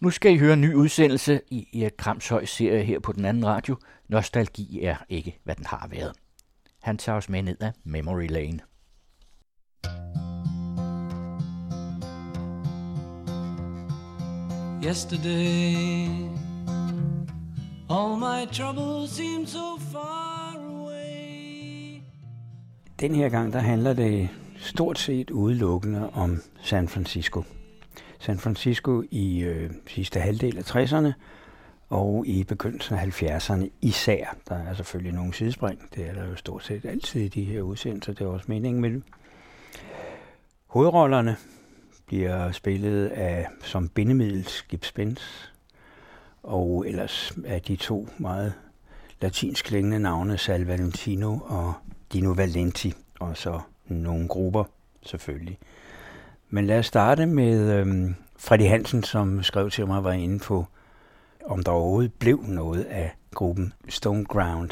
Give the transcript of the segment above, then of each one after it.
Nu skal I høre en ny udsendelse i Erik Kramshøj serie her på den anden radio. Nostalgi er ikke, hvad den har været. Han tager os med ned ad Memory Lane. Yesterday, all my troubles seem so far away. Den her gang, der handler det stort set udelukkende om San Francisco. San Francisco i øh, sidste halvdel af 60'erne og i begyndelsen af 70'erne især. Der er selvfølgelig nogle sidespring. Det er der jo stort set altid i de her udsendelser. Det er også meningen med det. Hovedrollerne bliver spillet af som bindemiddel Skip Spence, og ellers er de to meget latinsk klingende navne Sal Valentino og Dino Valenti, og så nogle grupper selvfølgelig. Men lad os starte med øhm, Freddy Hansen, som skrev til mig, var inde på, om der overhovedet blev noget af gruppen Stone Ground,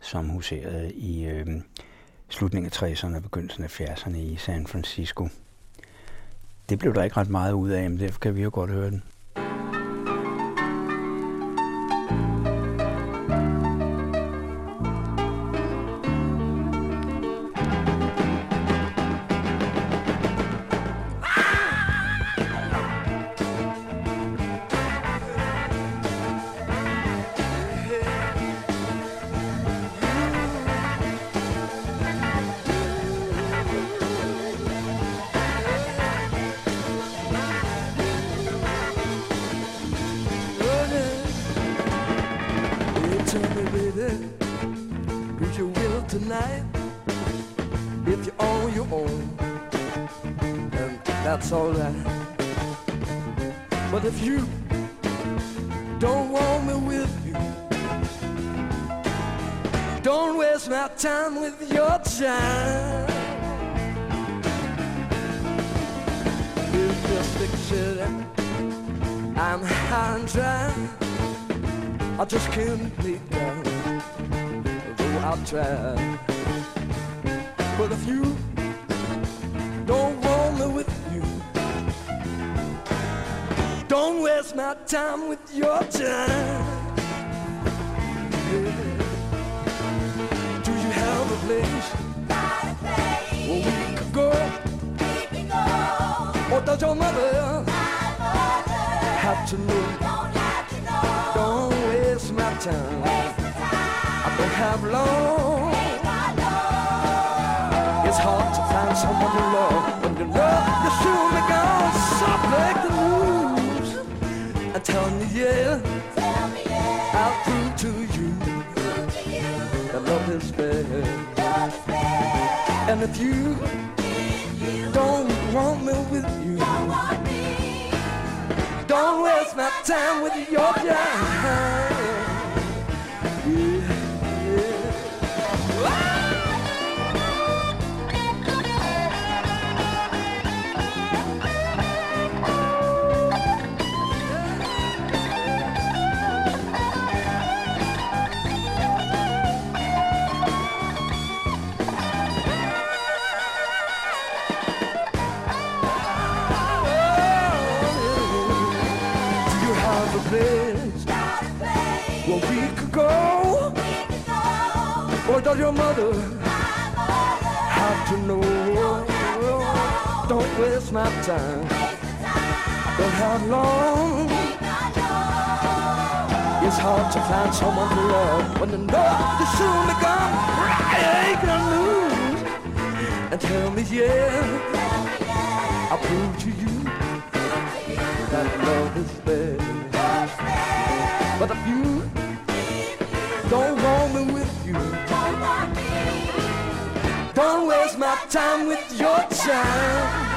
som huserede i øhm, slutningen af 60'erne og begyndelsen af 70'erne i San Francisco. Det blev der ikke ret meget ud af, men derfor kan vi jo godt høre den. Your mother, mother have to know? Don't have to know. Don't waste my time. Waste don't have long. It's hard to find someone to love when you love you soon be gone. Soft like the news. And tell me yeah, tell me yeah. I'll prove to you, prove to you. that love is fair. And if you, if you don't want me with my time with your time. Does your mother have to know? Don't waste my time. Don't have long. It's hard to find someone to love when the love is soon be gone. I gonna lose. And tell me, yeah, I'll prove to you that love is there. But if you time with your time.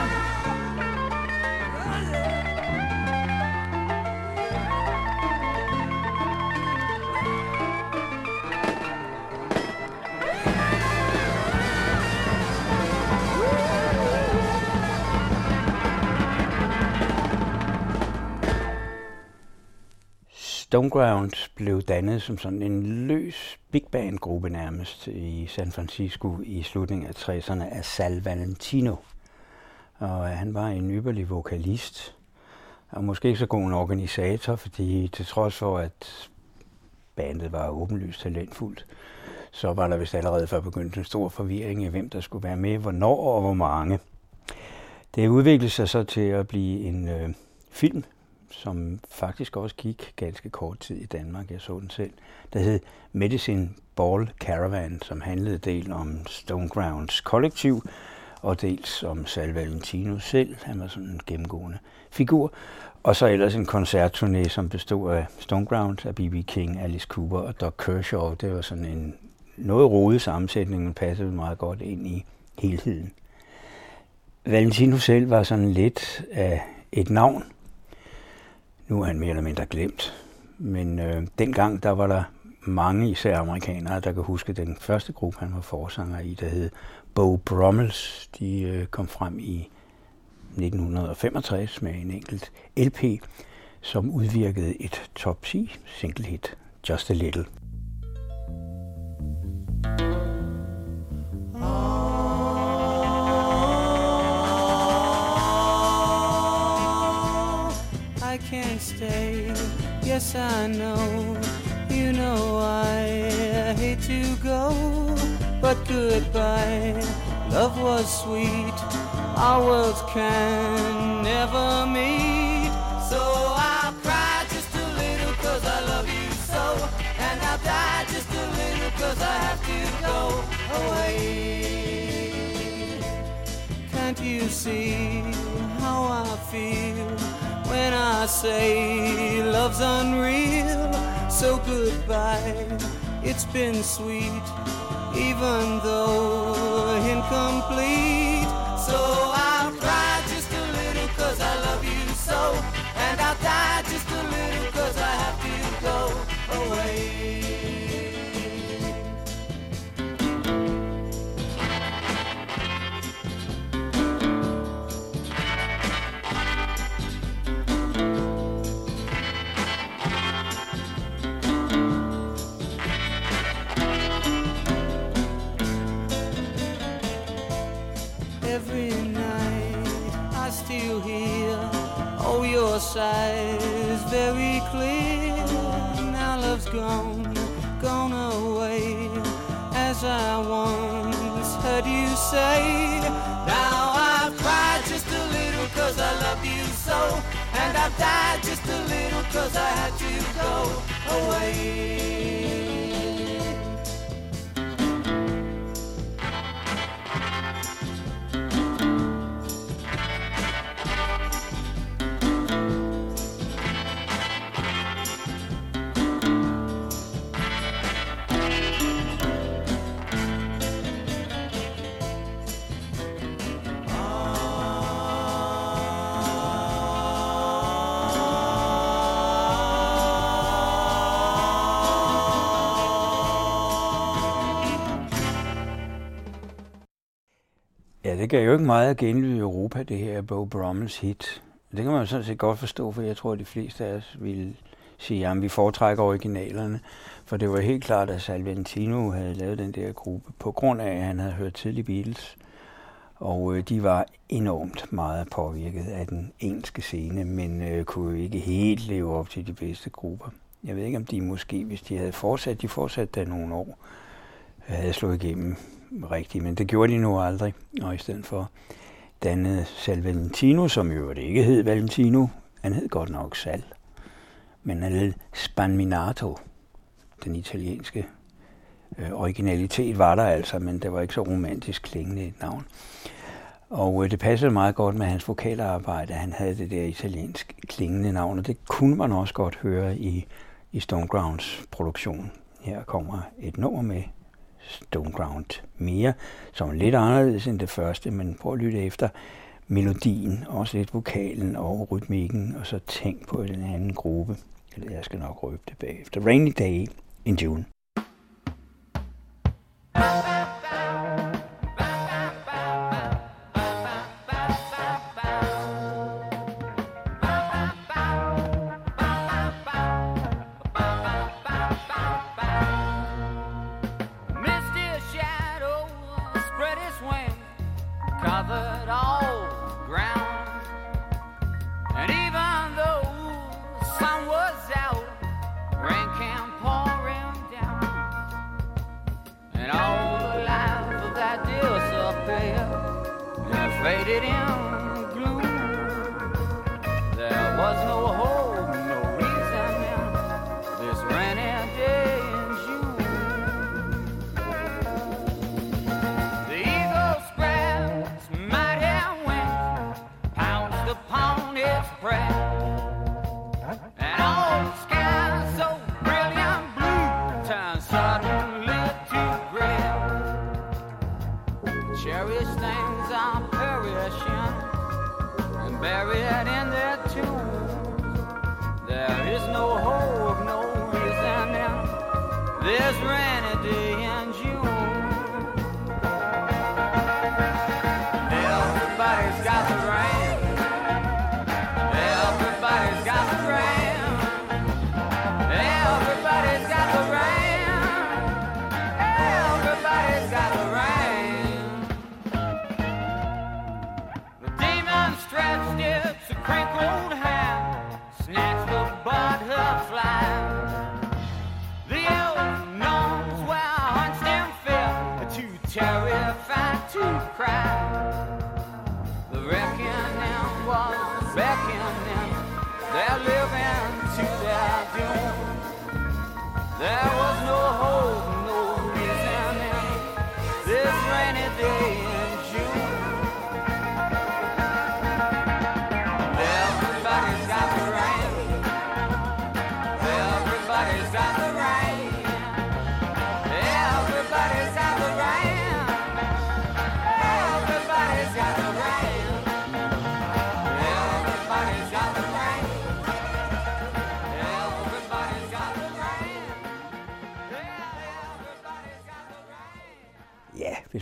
Stoneground blev dannet som sådan en løs big band gruppe nærmest i San Francisco i slutningen af 60'erne af Sal Valentino. Og han var en ypperlig vokalist. og måske ikke så god en organisator, fordi til trods for, at bandet var åbenlyst talentfuldt, så var der vist allerede før begyndt en stor forvirring i, hvem der skulle være med, hvornår og hvor mange. Det udviklede sig så til at blive en øh, film, som faktisk også gik ganske kort tid i Danmark. Jeg så den selv. Der hed Medicine Ball Caravan, som handlede del om Stonegrounds kollektiv, og dels om Sal Valentino selv. Han var sådan en gennemgående figur. Og så ellers en koncertturné, som bestod af Stoneground, af B.B. King, Alice Cooper og Doc Kershaw. Det var sådan en noget rodet sammensætning, men passede meget godt ind i helheden. Valentino selv var sådan lidt af et navn. Nu er han mere eller mindre glemt. Men øh, dengang, der var der mange, især amerikanere, der kan huske den første gruppe, han var forsanger i, der hed Bo Brummels. De øh, kom frem i 1965 med en enkelt LP, som udvirkede et top 10 single hit, Just a Little. I can't stay. Yes, I know. You know I hate to go, but goodbye. Love was sweet. Our worlds can never meet. So I'll cry just a little cause I love you so. And I'll die just a little cause I have to go away. Can't you see how I feel when I say love's unreal? So goodbye, it's been sweet, even though incomplete. Your sighs very clear. Now love's gone, gone away. As I once heard you say Now I've cried just a little cause I love you so. And I've died just a little cause I had to go away det gav jo ikke meget at i Europa, det her Bo Brummels hit. Det kan man jo sådan set godt forstå, for jeg tror, at de fleste af os ville sige, at vi foretrækker originalerne. For det var helt klart, at Salventino havde lavet den der gruppe, på grund af, at han havde hørt tidlig Beatles. Og øh, de var enormt meget påvirket af den engelske scene, men øh, kunne jo ikke helt leve op til de bedste grupper. Jeg ved ikke, om de måske, hvis de havde fortsat, de fortsatte der nogle år, havde slået igennem rigtigt, men det gjorde de nu aldrig. Og i stedet for dannede Sal Valentino, som jo det ikke hed Valentino, han hed godt nok Sal, men han hed Spanminato. Den italienske øh, originalitet var der altså, men det var ikke så romantisk klingende et navn. Og øh, det passede meget godt med hans vokalarbejde, han havde det der italiensk klingende navn, og det kunne man også godt høre i, i Stonegrounds produktion. Her kommer et nummer med Stoneground mere, som er lidt anderledes end det første, men prøv at lytte efter melodien, også lidt vokalen og rytmikken, og så tænk på den anden gruppe. Eller jeg skal nok røbe det bagefter. Rainy Day in June. Misty am.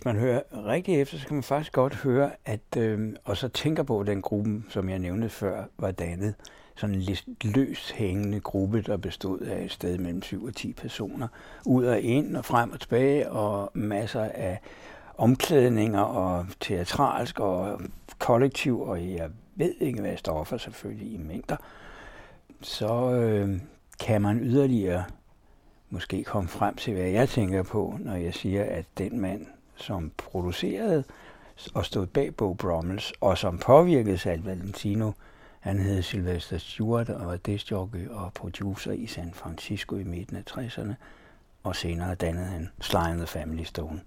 Hvis man hører rigtig efter, så kan man faktisk godt høre, at, øh, og så tænker på, at den gruppe, som jeg nævnte før, var dannet. Sådan en lidt løst hængende gruppe, der bestod af et sted mellem 7 og 10 personer. Ud og ind og frem og tilbage, og masser af omklædninger og teatralsk og kollektiv, og jeg ved ikke, hvad stoffer selvfølgelig i mængder. Så øh, kan man yderligere måske komme frem til, hvad jeg tænker på, når jeg siger, at den mand, som producerede og stod bag Bo Brummels, og som påvirkede Sal Valentino, han hed Sylvester Stewart og var discjockey og producer i San Francisco i midten af 60'erne, og senere dannede han Sly and the Family Stone.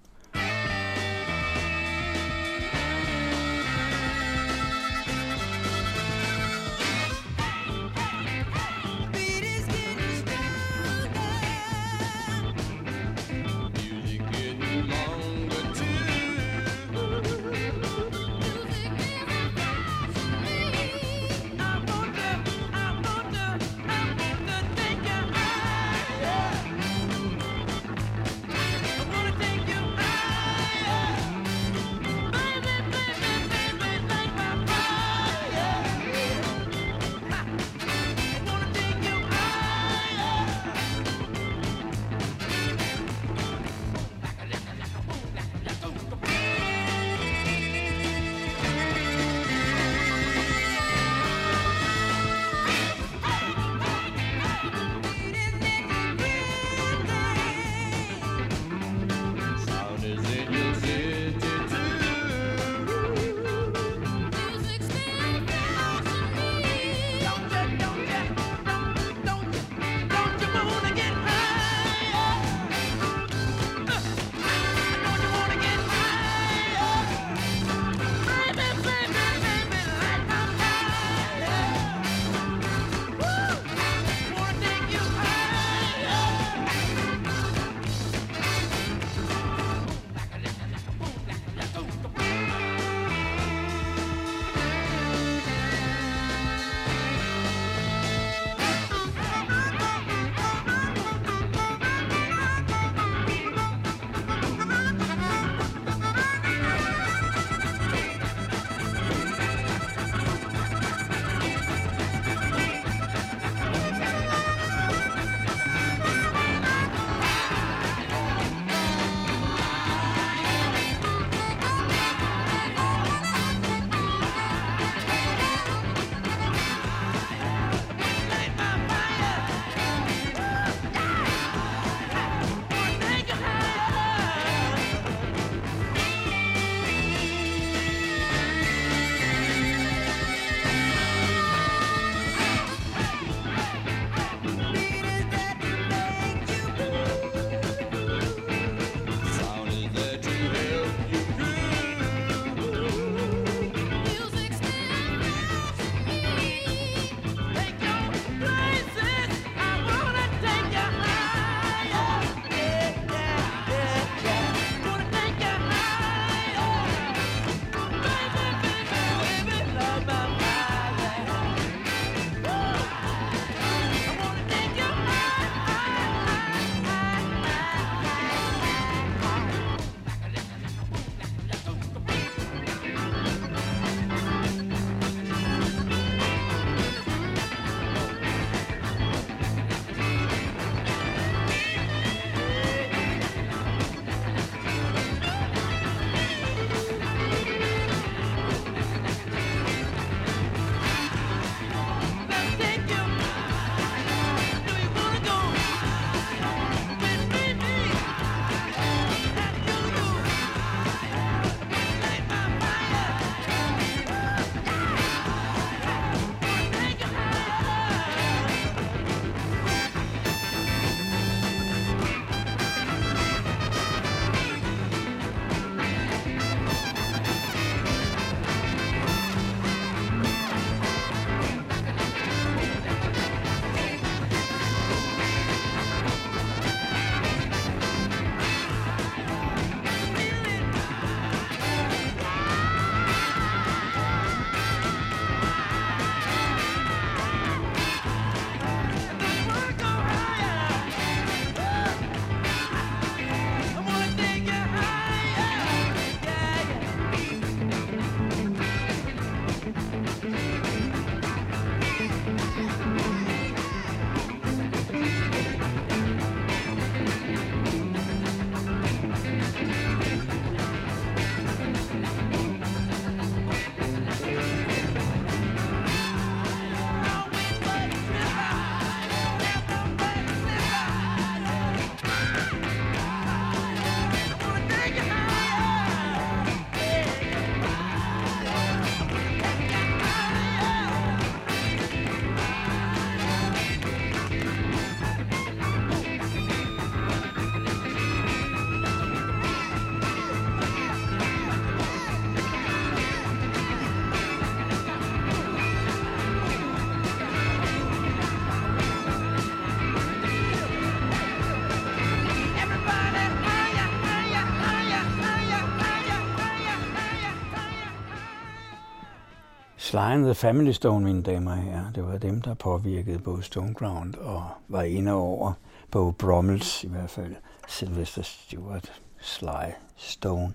Sly and the Family Stone, mine damer og herrer, det var dem, der påvirkede både Stoneground og var inde over på Brommels, i hvert fald Sylvester Stewart, Sly, Stone.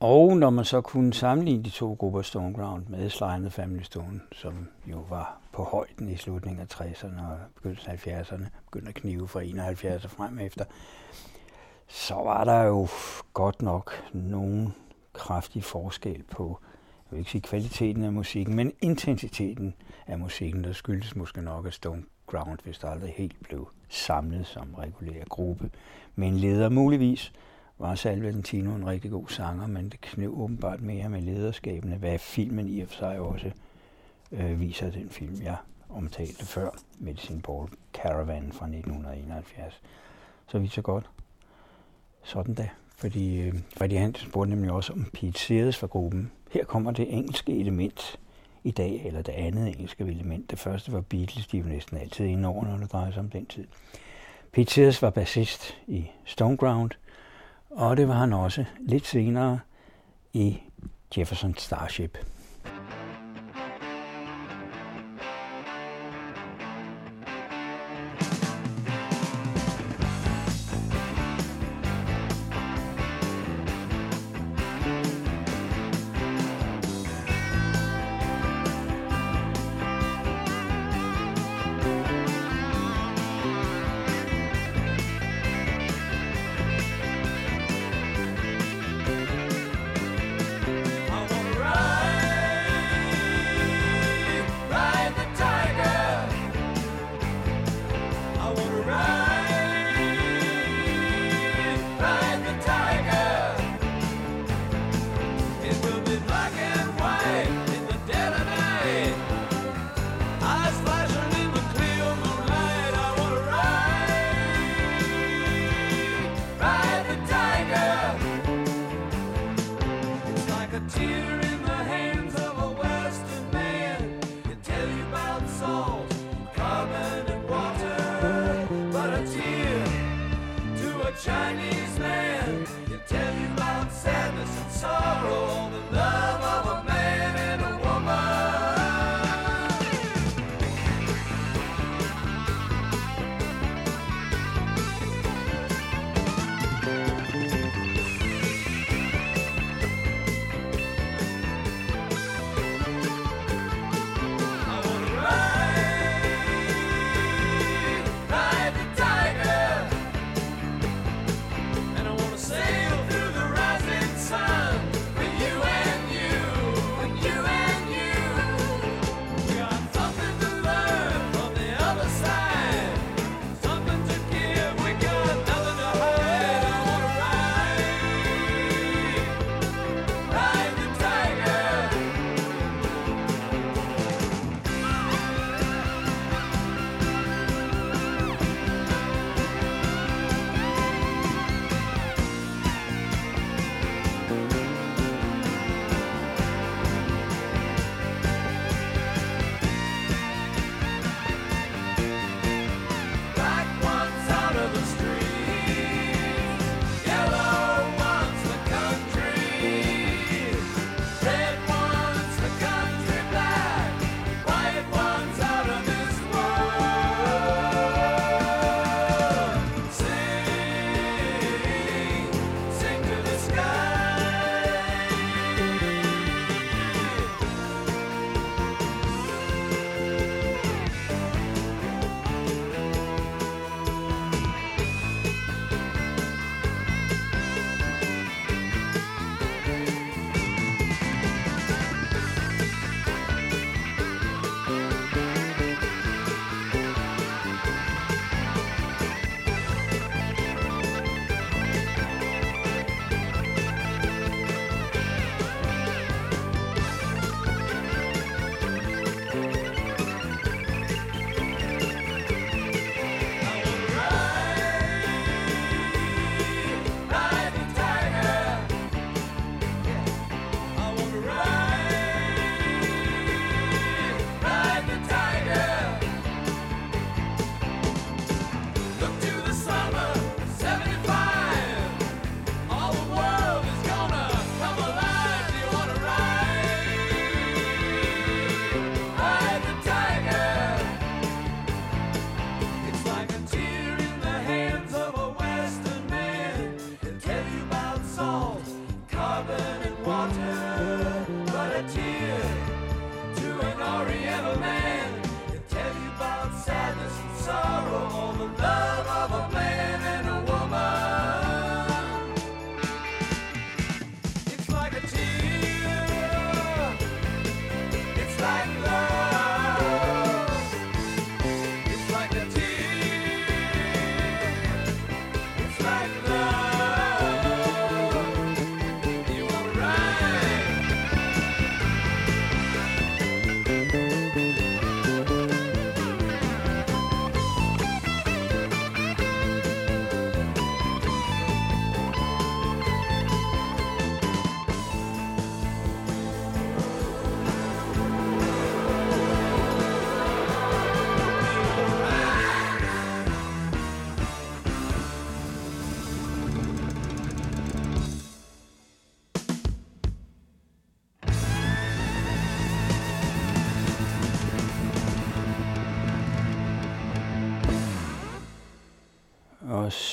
Og når man så kunne sammenligne de to grupper Stoneground med Sly and the Family Stone, som jo var på højden i slutningen af 60'erne og begyndelsen af 70'erne, begyndte at knive fra 71 og frem efter, så var der jo godt nok nogen kraftig forskel på, jeg vil ikke sige kvaliteten af musikken, men intensiteten af musikken, der skyldes måske nok, at Stone Ground hvis der aldrig helt blev samlet som regulær gruppe. Men leder muligvis var Sal Valentino en rigtig god sanger, men det knæv åbenbart mere med lederskabene, hvad filmen i og for sig også øh, viser den film, jeg omtalte før, Medicine Ball Caravan fra 1971. Så vidt så godt. Sådan da. Fordi øh, fordi han spurgte nemlig også om Pete Sears fra gruppen. Her kommer det engelske element i dag, eller det andet engelske element. Det første var Beatles, de var næsten altid inde over, når det drejer sig om den tid. Pete Sears var bassist i Stoneground, og det var han også lidt senere i Jefferson Starship. to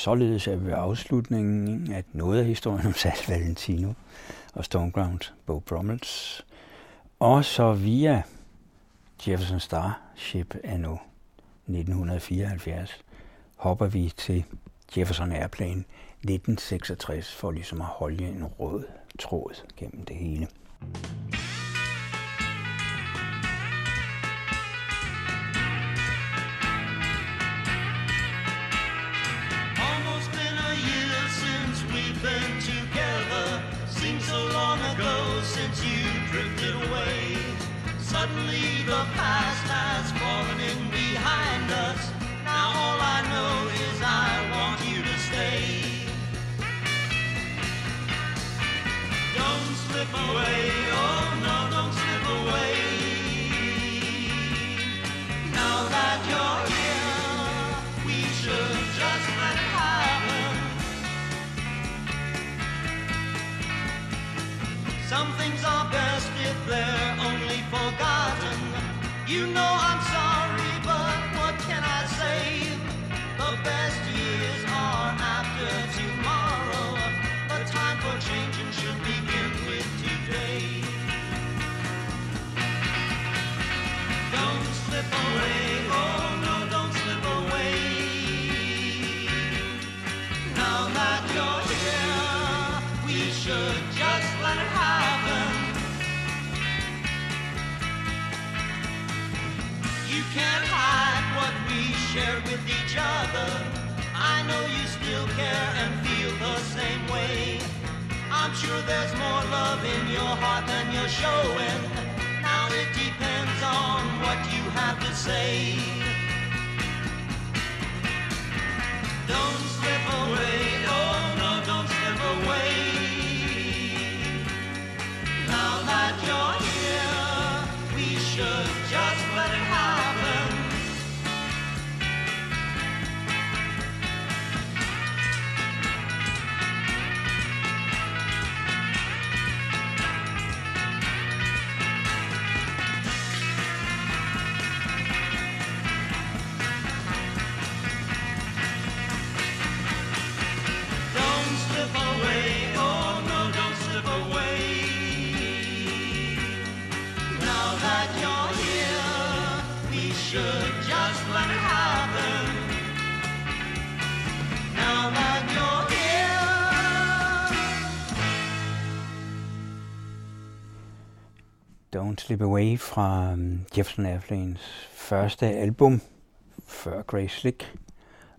således er vi ved afslutningen af noget af historien om Sal Valentino og Stoneground, Bo Brummels. Og så via Jefferson Starship anno 1974 hopper vi til Jefferson Airplane 1966 for ligesom at holde en rød tråd gennem det hele. Almost the past has fallen in behind us. Now all I know is I want you to stay. Don't slip away, oh no, don't slip away. Now that you're here, we should just let it happen. Some things are best You know I'm with each other. I know you still care and feel the same way. I'm sure there's more love in your heart than you're showing. Now it depends on what you have to say. Don't slip away, oh no, don't slip away. Now that you're Don't Slip Away fra um, Jefferson Airplanes første album, før Grace Slick,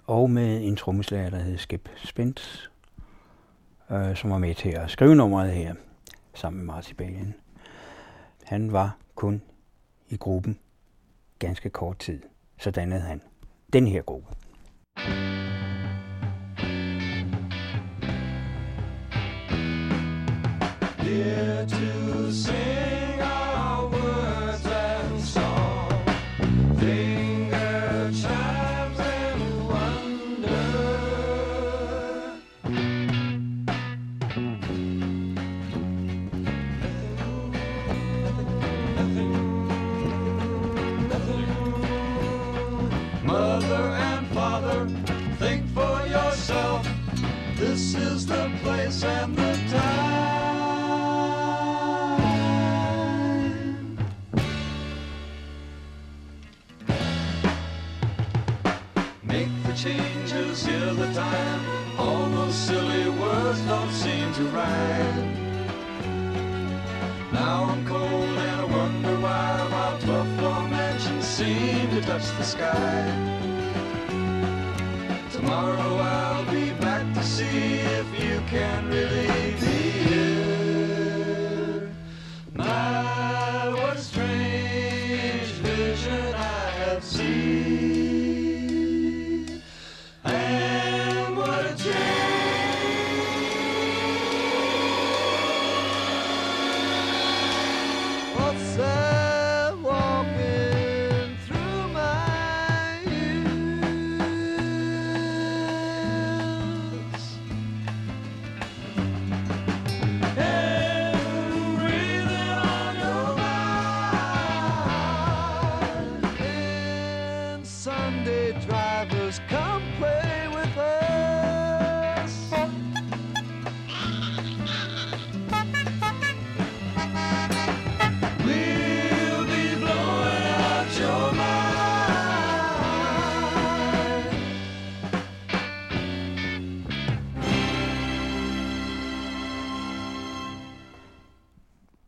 og med en trommeslager, der hed Skip Spence, øh, som var med til at skrive nummeret her, sammen med Marty Balin. Han var kun i gruppen ganske kort tid, så dannede han den her gruppe. Here to say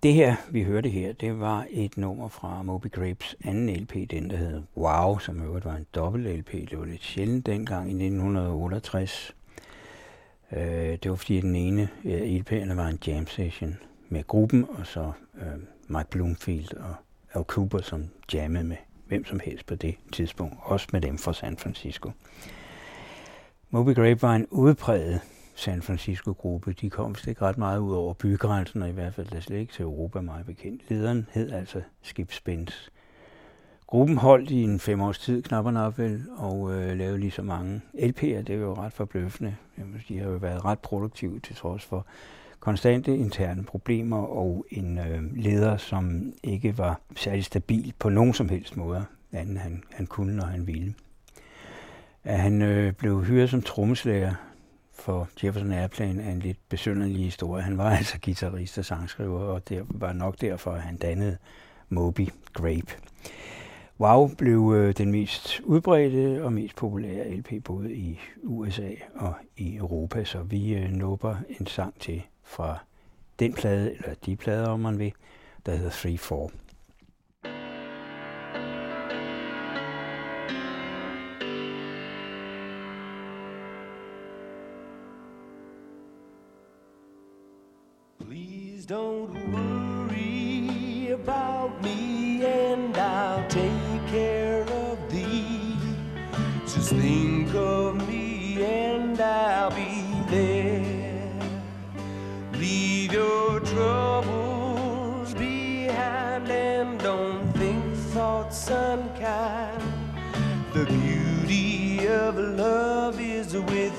Det her, vi hørte her, det var et nummer fra Moby Grapes anden LP, den der hed Wow, som øvrigt var en dobbelt LP. Det var lidt sjældent dengang i 1968. Øh, det var fordi den ene øh, ja, LP'erne var en jam session med gruppen, og så øh, Mike Bloomfield og Al Cooper, som jammede med hvem som helst på det tidspunkt, også med dem fra San Francisco. Moby Grape var en udpræget San Francisco-gruppe. De kom slet ikke ret meget ud over bygrænsen, og i hvert fald der slet ikke til Europa meget bekendt. Lederen hed altså Skip Spence. Gruppen holdt i en fem års tid, knap og nok vel, og øh, lavede lige så mange LP'er. Det var jo ret forbløffende. De har jo været ret produktive til trods for konstante interne problemer og en øh, leder, som ikke var særlig stabil på nogen som helst måde, anden han, han kunne, når han ville. At han øh, blev hyret som trommeslager for Jefferson Airplane er en lidt besynderlig historie. Han var altså guitarist og sangskriver, og det var nok derfor, at han dannede Moby Grape. Wow blev øh, den mest udbredte og mest populære LP både i USA og i Europa, så vi øh, nubber en sang til fra den plade, eller de plader, om man vil, der hedder 3-4. Just think of me and I'll be there. Leave your troubles behind and don't think thoughts unkind. The beauty of love is with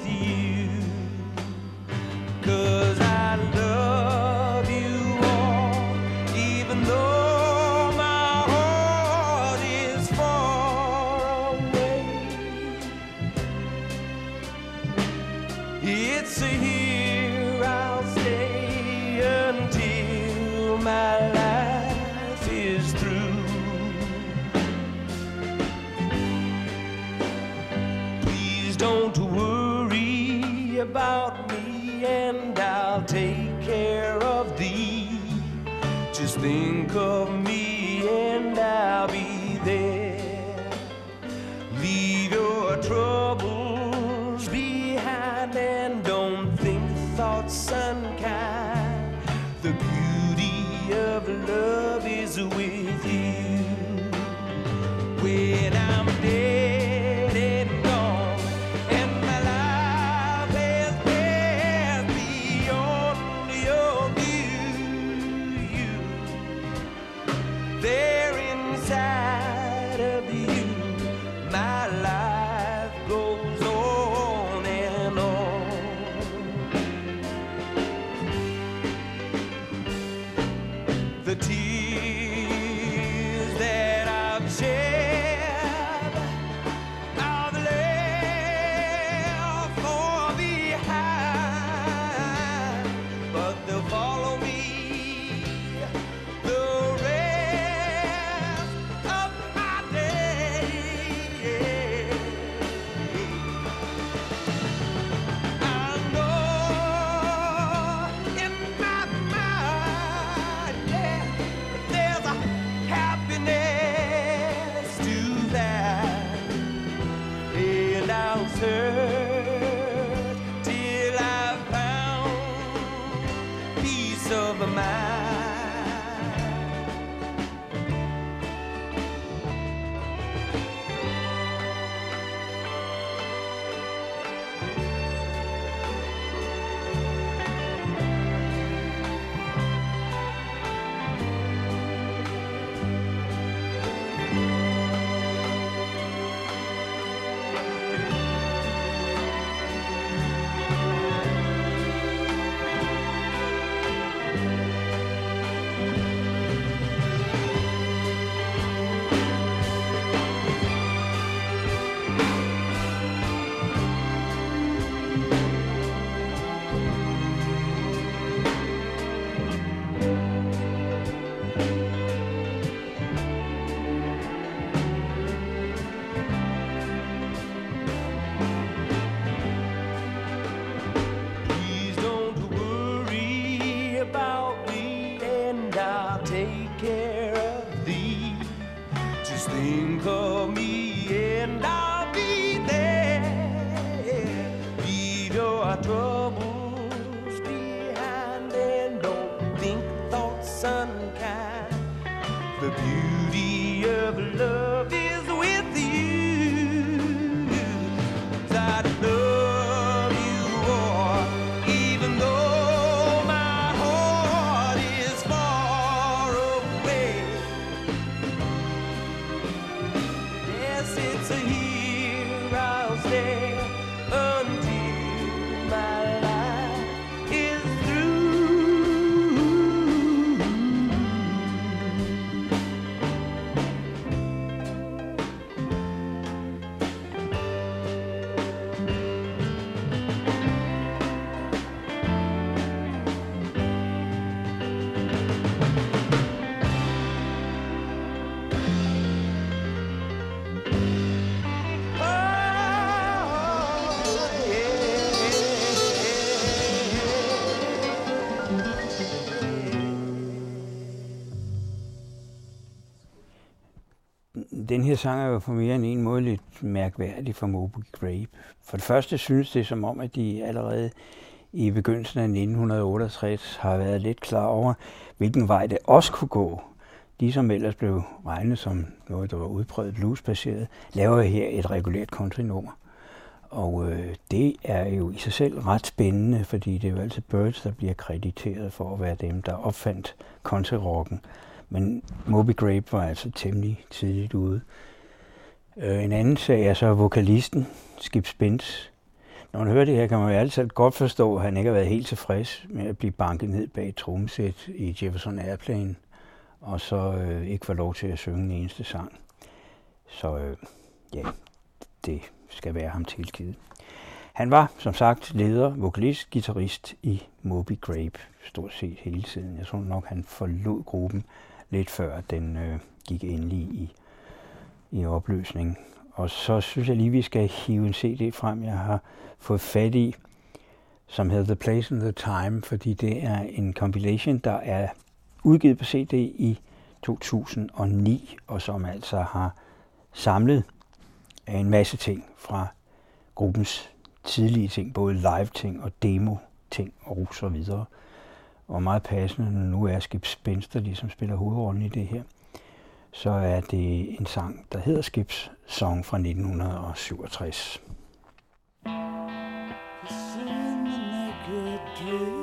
Den her sang er jo på mere end en måde lidt mærkværdig for Moby Grape. For det første synes det som om, at de allerede i begyndelsen af 1968 har været lidt klar over, hvilken vej det også kunne gå. De, som ellers blev regnet som noget, der var udpræget bluesbaseret, laver her et regulært countrynummer. Og øh, det er jo i sig selv ret spændende, fordi det er jo altid Birds, der bliver krediteret for at være dem, der opfandt countryrocken. Men Moby Grape var altså temmelig tidligt ude. Øh, en anden sag er så vokalisten, Skip Spence. Når man hører det her, kan man jo altid godt forstå, at han ikke har været helt tilfreds med at blive banket ned bag trommesæt i Jefferson Airplane, og så øh, ikke få lov til at synge en eneste sang. Så øh, ja, det skal være ham tilgivet. Han var, som sagt, leder, vokalist, guitarist i Moby Grape, stort set hele tiden. Jeg tror nok, han forlod gruppen lidt før den øh, gik endelig i, i opløsning. Og så synes jeg lige, vi skal hive en CD frem, jeg har fået fat i, som hedder The Place and the Time, fordi det er en compilation, der er udgivet på CD i 2009, og som altså har samlet en masse ting fra gruppens tidlige ting, både live-ting og demo-ting og så videre. Og meget passende, når nu er Skip Spence, ligesom spiller hovedrollen i det her, så er det en sang, der hedder Skips Song fra 1967. In the naked dream,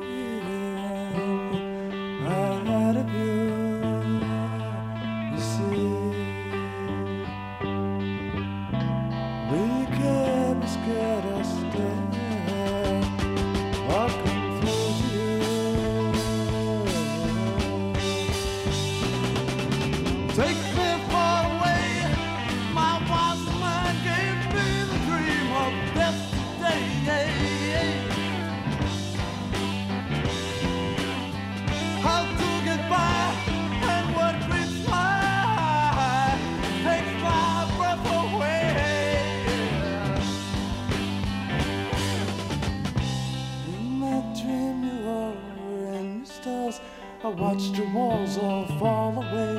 Watched your walls all fall away.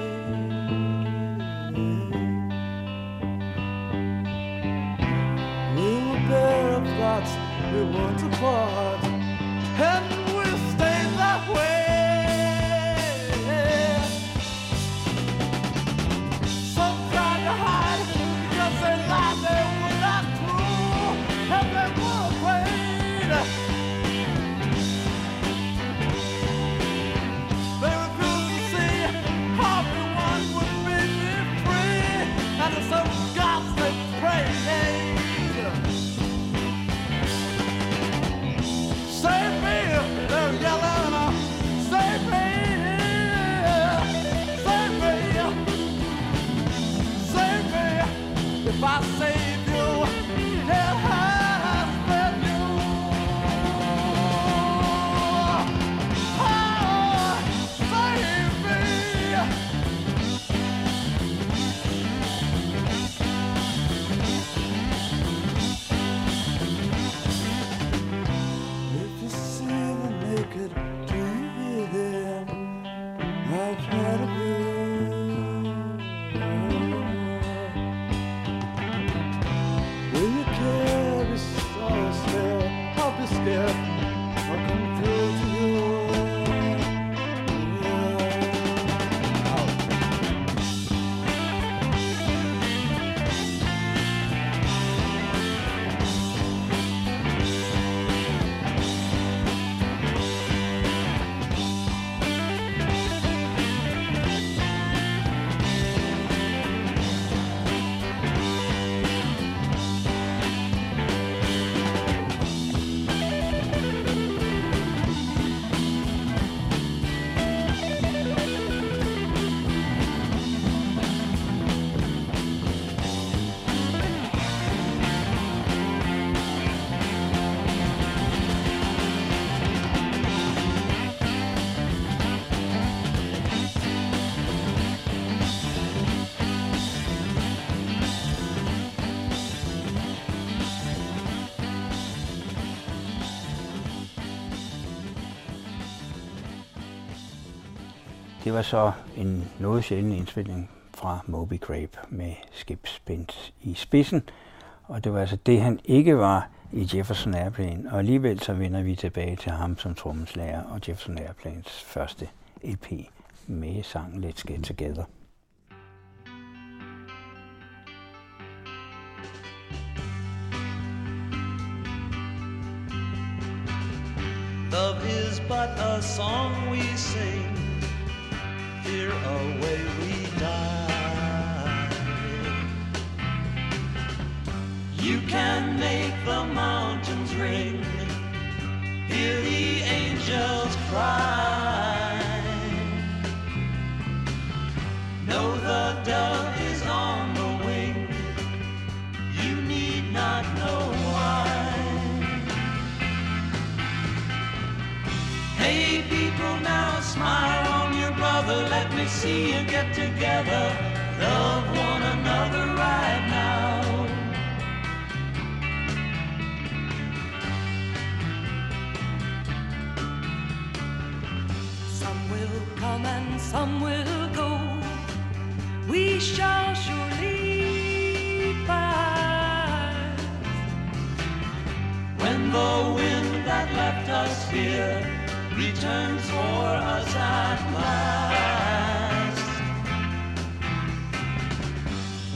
We were bare of thoughts, we weren't apart, and det var så en noget sjælden indspilning fra Moby Grape med skibsbind i spidsen. Og det var altså det, han ikke var i Jefferson Airplane. Og alligevel så vender vi tilbage til ham som trommeslager og Jefferson Airplanes første LP med sangen Let's Get Together. Love is but a song we sing, here away we die. You can make the mountains ring, hear the angels cry. Know the dove is on the wing, you need not know why. Hey people now smile brother Let me see you get together Love one another right now Some will come and some will go. We shall surely pass. When the wind that left us here Returns for us at last.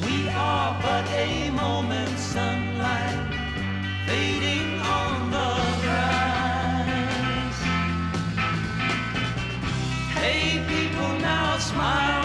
We are but a moment's sunlight Fading on the grass. Hey people now smile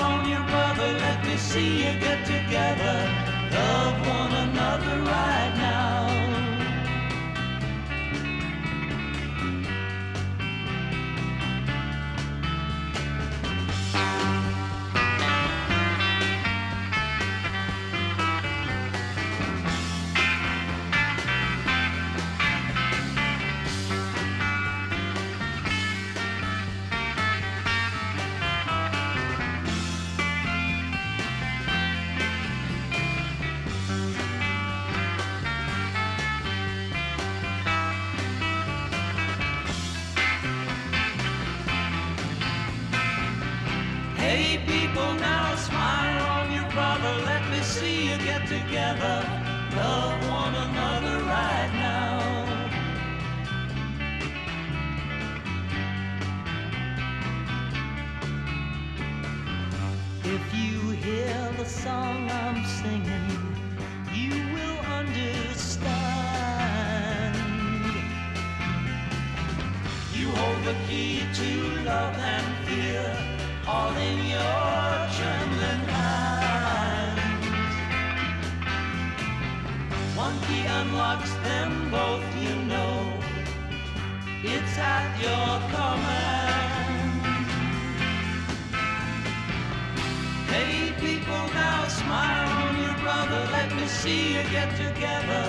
people now. Smile on your brother. Let me see you get together. Love one another right see you get together.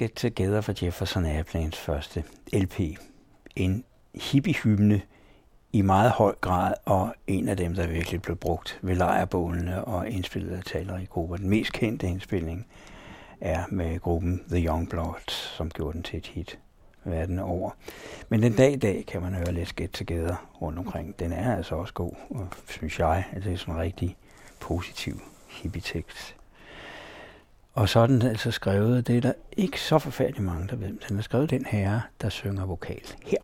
Get Together for Jefferson Airplanes første LP. En hippiehymne i meget høj grad, og en af dem, der virkelig blev brugt ved lejrbålene og indspillet af talere i grupper. Den mest kendte indspilning er med gruppen The Young Bloods, som gjorde den til et hit verden over. Men den dag i dag kan man høre Let's Get Together rundt omkring. Den er altså også god, og synes jeg, at det er sådan en rigtig positiv hippie-tekst. Og så er den altså skrevet, det er der ikke så forfærdeligt mange, der ved. Den er skrevet den herre, der synger vokal her.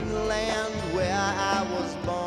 in the land where I was born.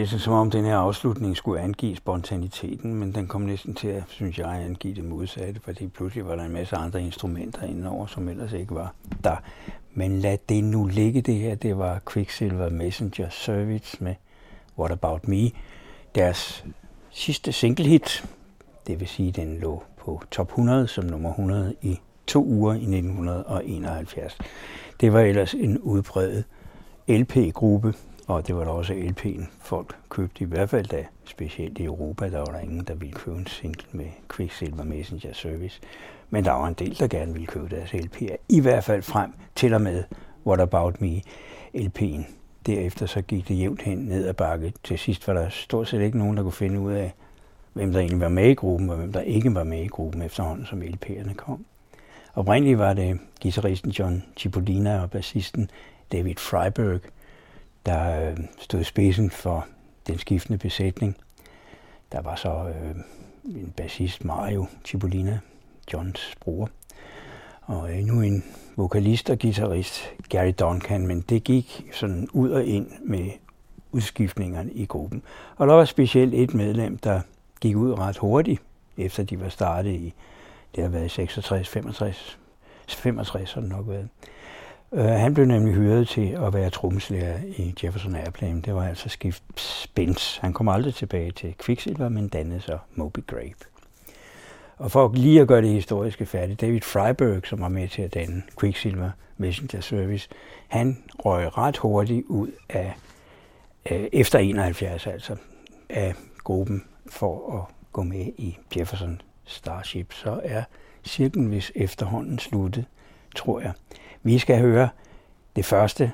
Næsten som om den her afslutning skulle angive spontaniteten, men den kom næsten til at, synes jeg, angive det modsatte, fordi pludselig var der en masse andre instrumenter indover, som ellers ikke var der. Men lad det nu ligge det her. Det var Quicksilver Messenger Service med What About Me. Deres sidste single hit, det vil sige, den lå på top 100 som nummer 100 i to uger i 1971. Det var ellers en udbredet LP-gruppe, og det var da også LP'en folk købte, i hvert fald da, specielt i Europa, der var der ingen, der ville købe en single med Quicksilver Messenger Service. Men der var en del, der gerne ville købe deres LP'er, i hvert fald frem til og med What About Me LP'en. Derefter så gik det jævnt hen ned ad bakke. Til sidst var der stort set ikke nogen, der kunne finde ud af, hvem der egentlig var med i gruppen, og hvem der ikke var med i gruppen efterhånden, som LP'erne kom. Oprindeligt var det guitaristen John Cipollina og bassisten David Freiberg, der øh, stod i spidsen for den skiftende besætning. Der var så øh, en bassist, Mario Cipollina, Johns bror, og endnu en vokalist og guitarist, Gary Duncan, men det gik sådan ud og ind med udskiftningerne i gruppen. Og der var specielt et medlem, der gik ud ret hurtigt, efter de var startet i, det har været 66, 65, 65 har det nok været. Uh, han blev nemlig hyret til at være trommeslager i Jefferson Airplane. Det var altså skift Spence. Han kom aldrig tilbage til Quicksilver, men dannede så Moby Grape. Og for lige at gøre det historiske færdigt, David Freiberg, som var med til at danne Quicksilver Messenger Service, han røg ret hurtigt ud af, øh, efter 71 altså, af gruppen for at gå med i Jefferson Starship. Så er cirklen vist efterhånden sluttet, tror jeg. Vi skal høre det første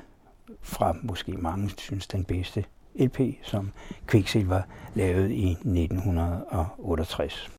fra måske mange synes den bedste LP, som Quicksilver lavede i 1968.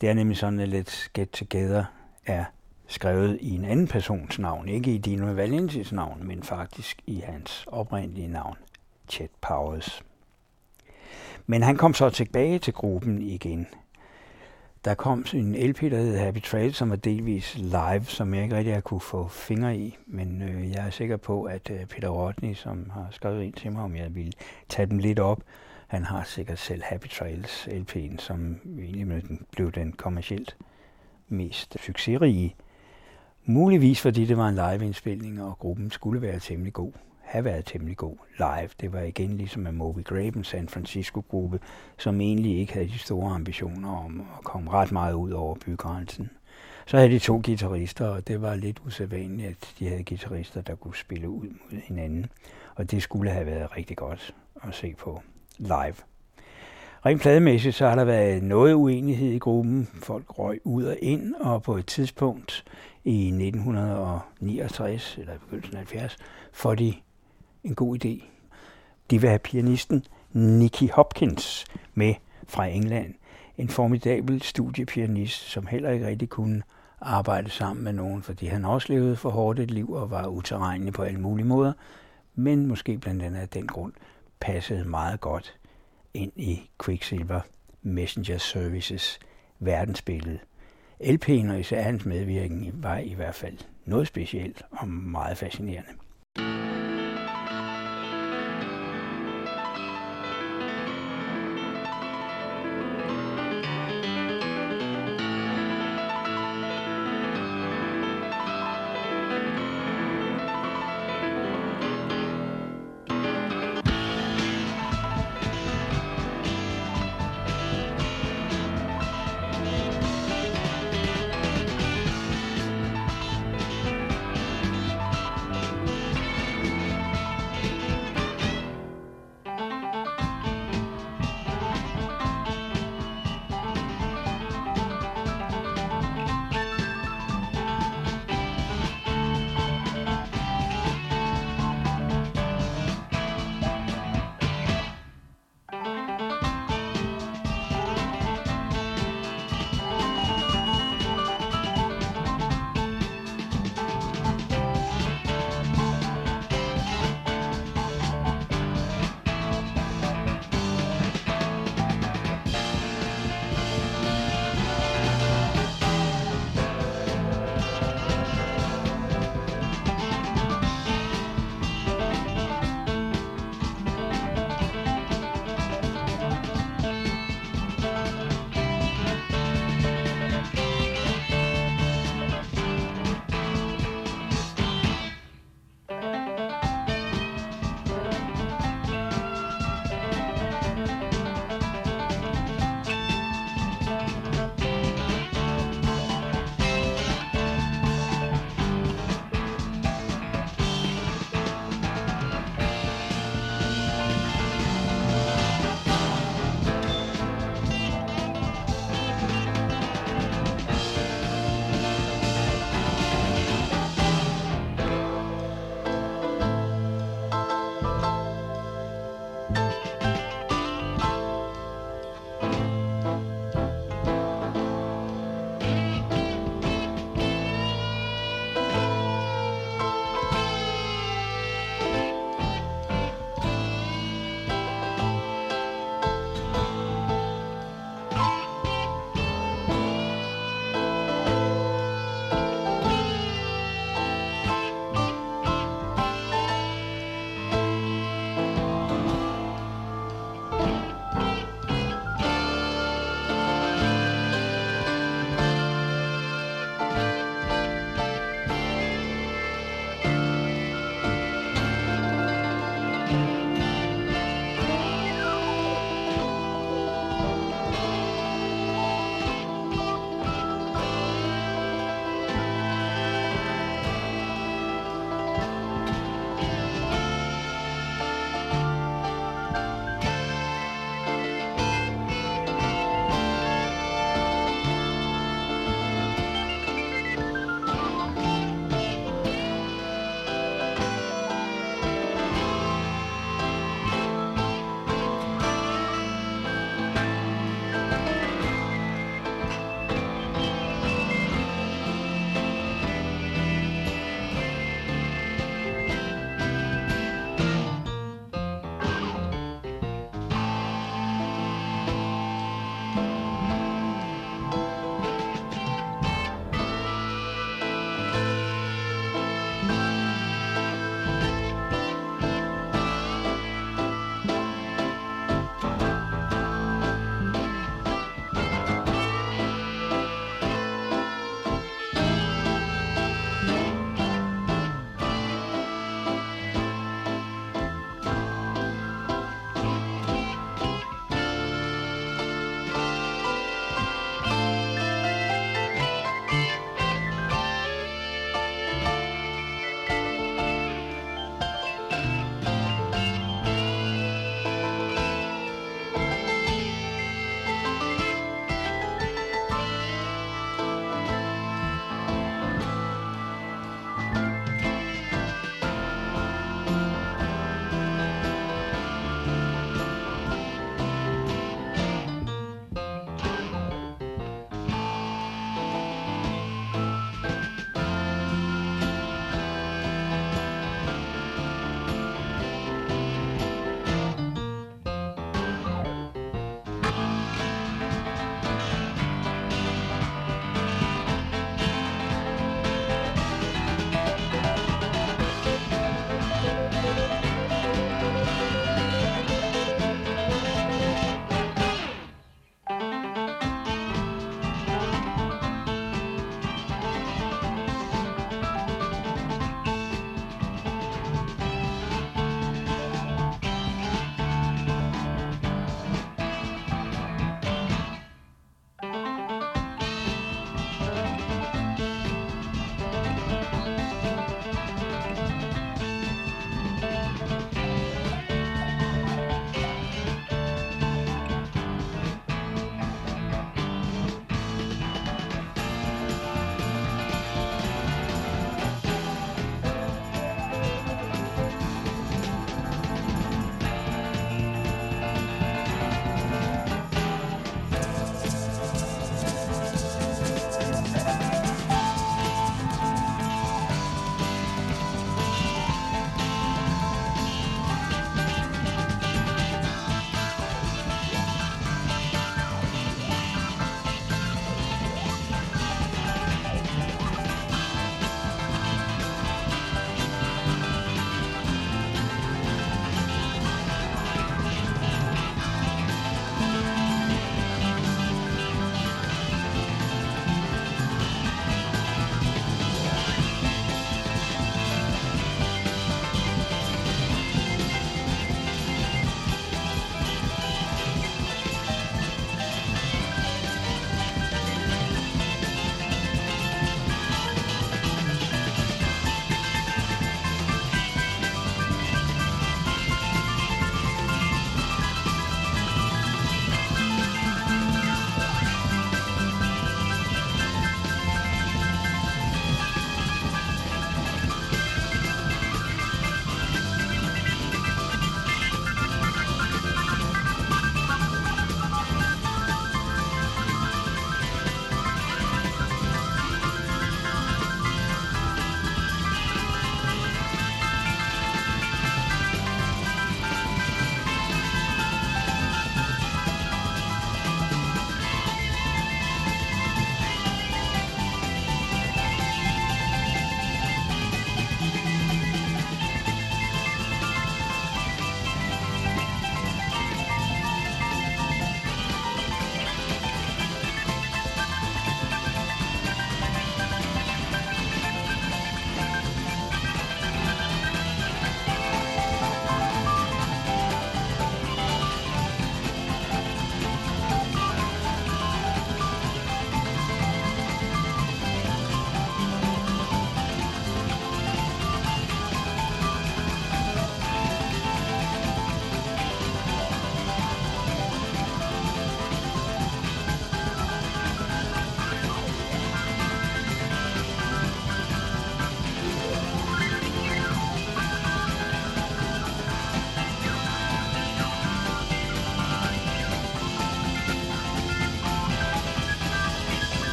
Det er nemlig sådan, at Let's Get Together er skrevet i en anden persons navn. Ikke i Dino Valentis navn, men faktisk i hans oprindelige navn, Chet Powers. Men han kom så tilbage til gruppen igen. Der kom en LP, der hed Happy Trail, som var delvis live, som jeg ikke rigtig har kunne få fingre i. Men øh, jeg er sikker på, at øh, Peter Rodney, som har skrevet ind til mig, om jeg ville tage dem lidt op, han har sikkert selv Happy Trails LP'en, som egentlig blev den kommercielt mest succesrige. Muligvis fordi det var en liveindspilning, og gruppen skulle være temmelig god. Have været temmelig god live. Det var igen ligesom med Moby Grape, San Francisco-gruppe, som egentlig ikke havde de store ambitioner om at komme ret meget ud over bygrænsen. Så havde de to guitarister, og det var lidt usædvanligt, at de havde guitarister, der kunne spille ud mod hinanden. Og det skulle have været rigtig godt at se på live. Rent plademæssigt, så har der været noget uenighed i gruppen. Folk røg ud og ind, og på et tidspunkt i 1969, eller begyndelsen af 70, får de en god idé. De vil have pianisten Nicky Hopkins med fra England. En formidabel studiepianist, som heller ikke rigtig kunne arbejde sammen med nogen, fordi han også levede for hårdt et liv og var uterrenelig på alle mulige måder, men måske blandt andet af den grund passede meget godt ind i Quicksilver Messenger Services verdensbillede. LP'en og især hans medvirken var i hvert fald noget specielt og meget fascinerende.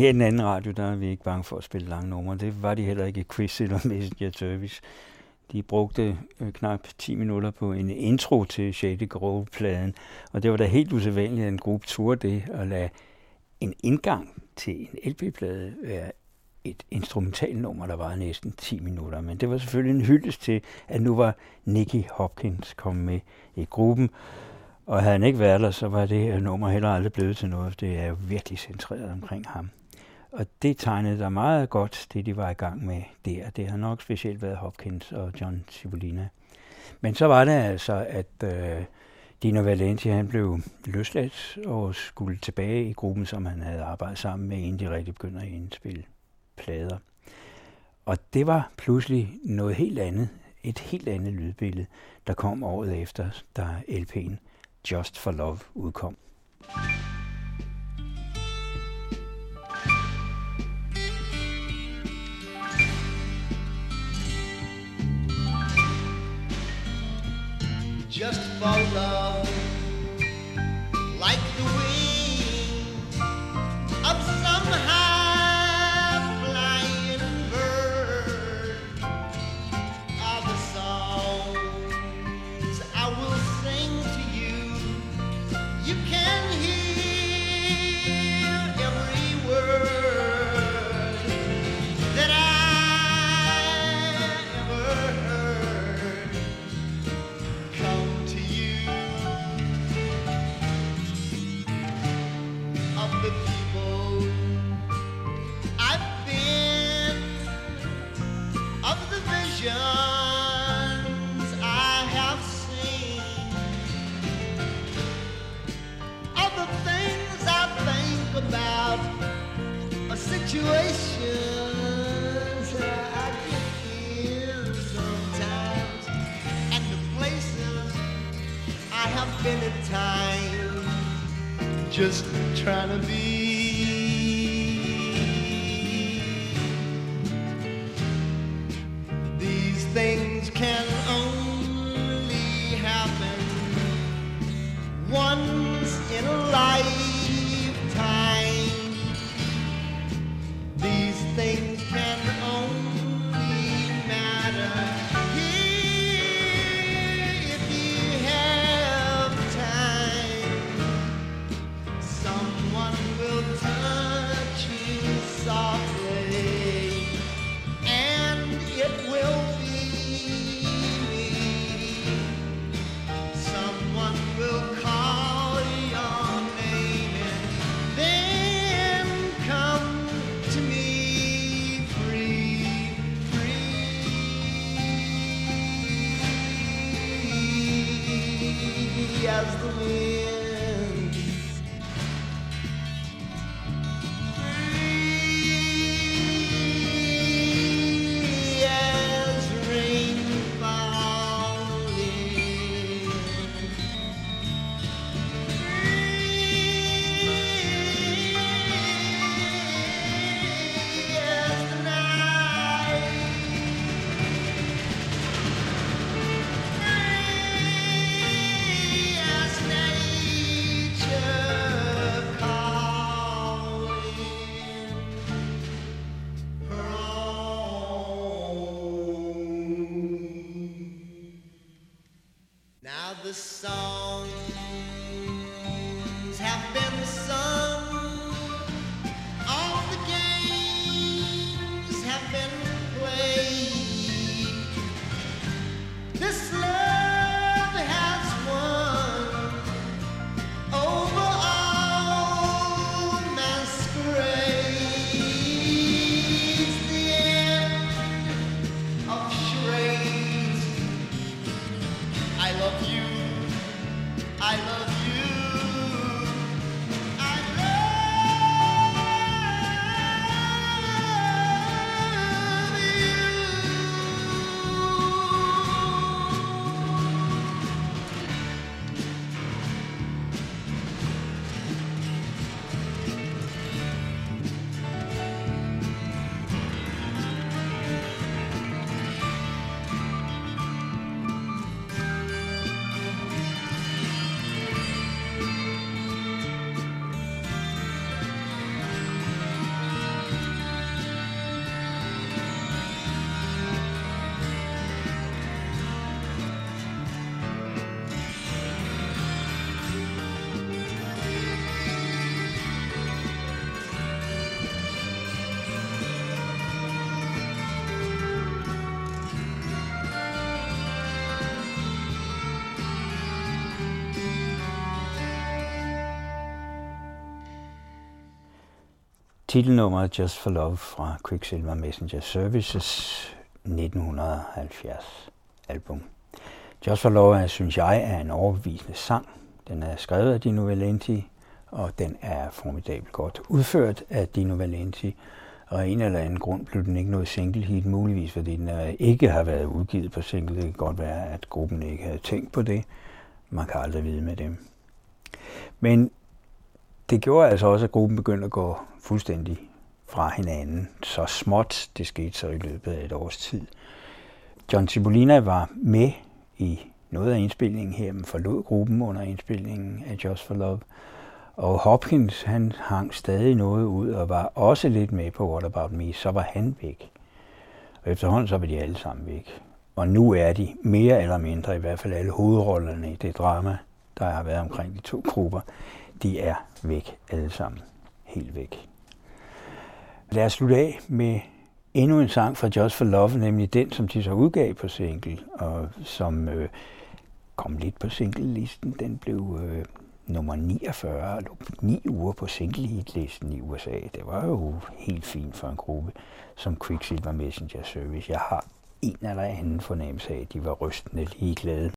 Her i den anden radio, der er vi ikke bange for at spille lange numre. Det var de heller ikke i Quiz eller Messenger Service. De brugte øh, knap 10 minutter på en intro til Shady Grove-pladen, og det var da helt usædvanligt, at en gruppe turde det at lade en indgang til en LP-plade være et instrumentalnummer, der var næsten 10 minutter. Men det var selvfølgelig en hyldest til, at nu var Nicky Hopkins kommet med i gruppen. Og havde han ikke været der, så var det her nummer heller aldrig blevet til noget. Det er jo virkelig centreret omkring ham. Og det tegnede der meget godt, det de var i gang med der. Det har nok specielt været Hopkins og John Cipollina. Men så var det altså, at øh, Dino Valenti han blev løsladt og skulle tilbage i gruppen, som han havde arbejdet sammen med, inden de rigtig begynder at indspille plader. Og det var pludselig noget helt andet, et helt andet lydbillede, der kom året efter, da LP'en Just for Love udkom. Just for love, like the wings situations I get in sometimes. And the places I have been at times just trying to be titelnummeret Just for Love fra Quicksilver Messenger Services 1970 album. Just for Love er, synes jeg, er en overbevisende sang. Den er skrevet af Dino Valenti, og den er formidabelt godt udført af Dino Valenti. Og af en eller anden grund blev den ikke noget single hit, muligvis fordi den øh, ikke har været udgivet på single. Det kan godt være, at gruppen ikke havde tænkt på det. Man kan aldrig vide med dem. Men det gjorde altså også, at gruppen begyndte at gå fuldstændig fra hinanden. Så småt, det skete så i løbet af et års tid. John Cipollina var med i noget af indspillingen her, men forlod gruppen under indspillingen af Just for Love. Og Hopkins, han hang stadig noget ud og var også lidt med på What About Me. Så var han væk. Og efterhånden så var de alle sammen væk. Og nu er de mere eller mindre, i hvert fald alle hovedrollerne i det drama, der har været omkring de to grupper, de er væk alle sammen. Helt væk. Lad os slutte af med endnu en sang fra Just for Love, nemlig den, som de så udgav på single, og som øh, kom lidt på single-listen. Den blev øh, nummer 49, og lå ni uger på single-hit-listen i USA. Det var jo helt fint for en gruppe som Quicksilver Messenger Service. Jeg har en eller anden fornemmelse af, at de var rystende ligeglade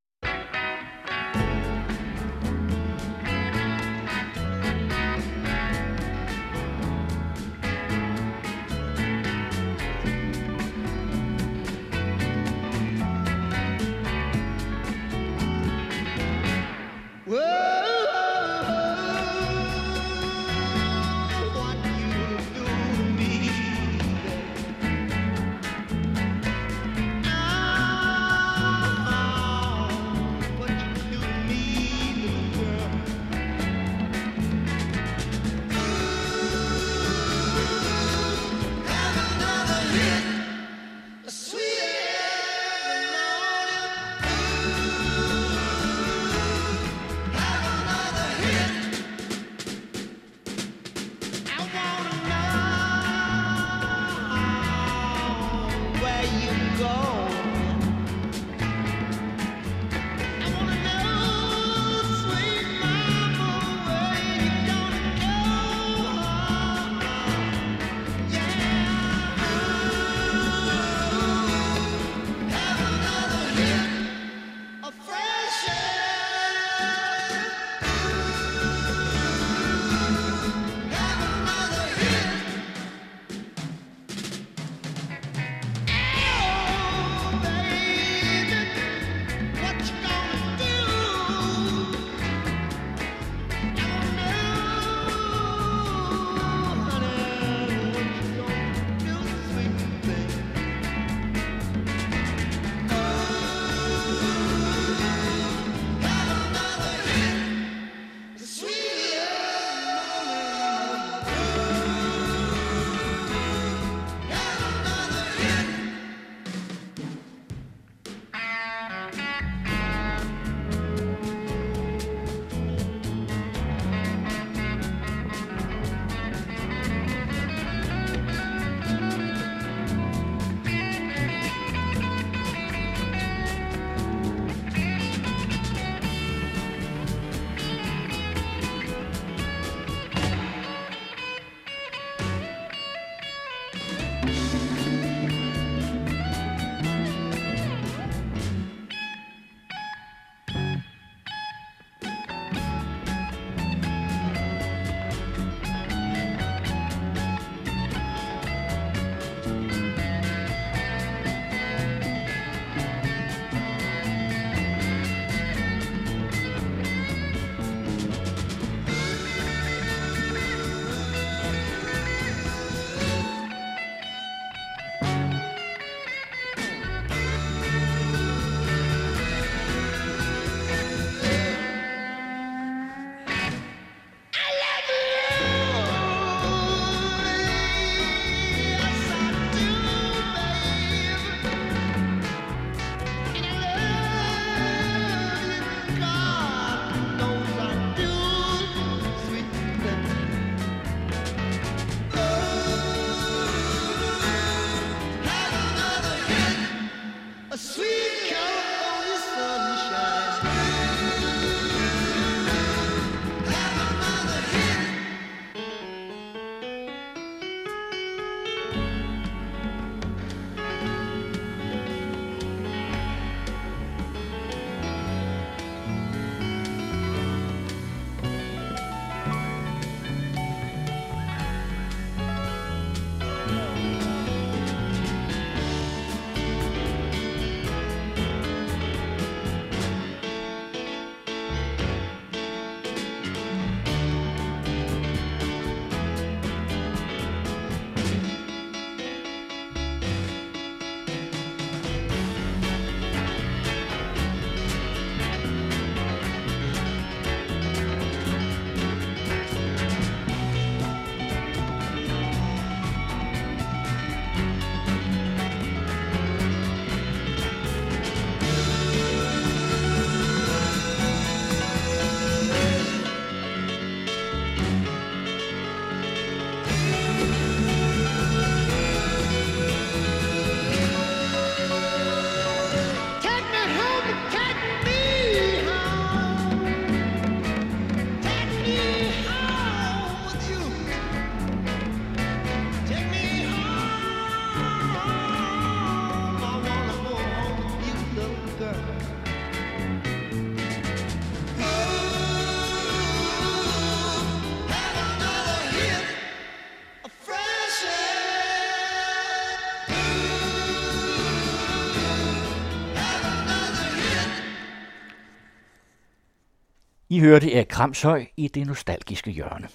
I hørte Erik Kramshøj i det nostalgiske hjørne.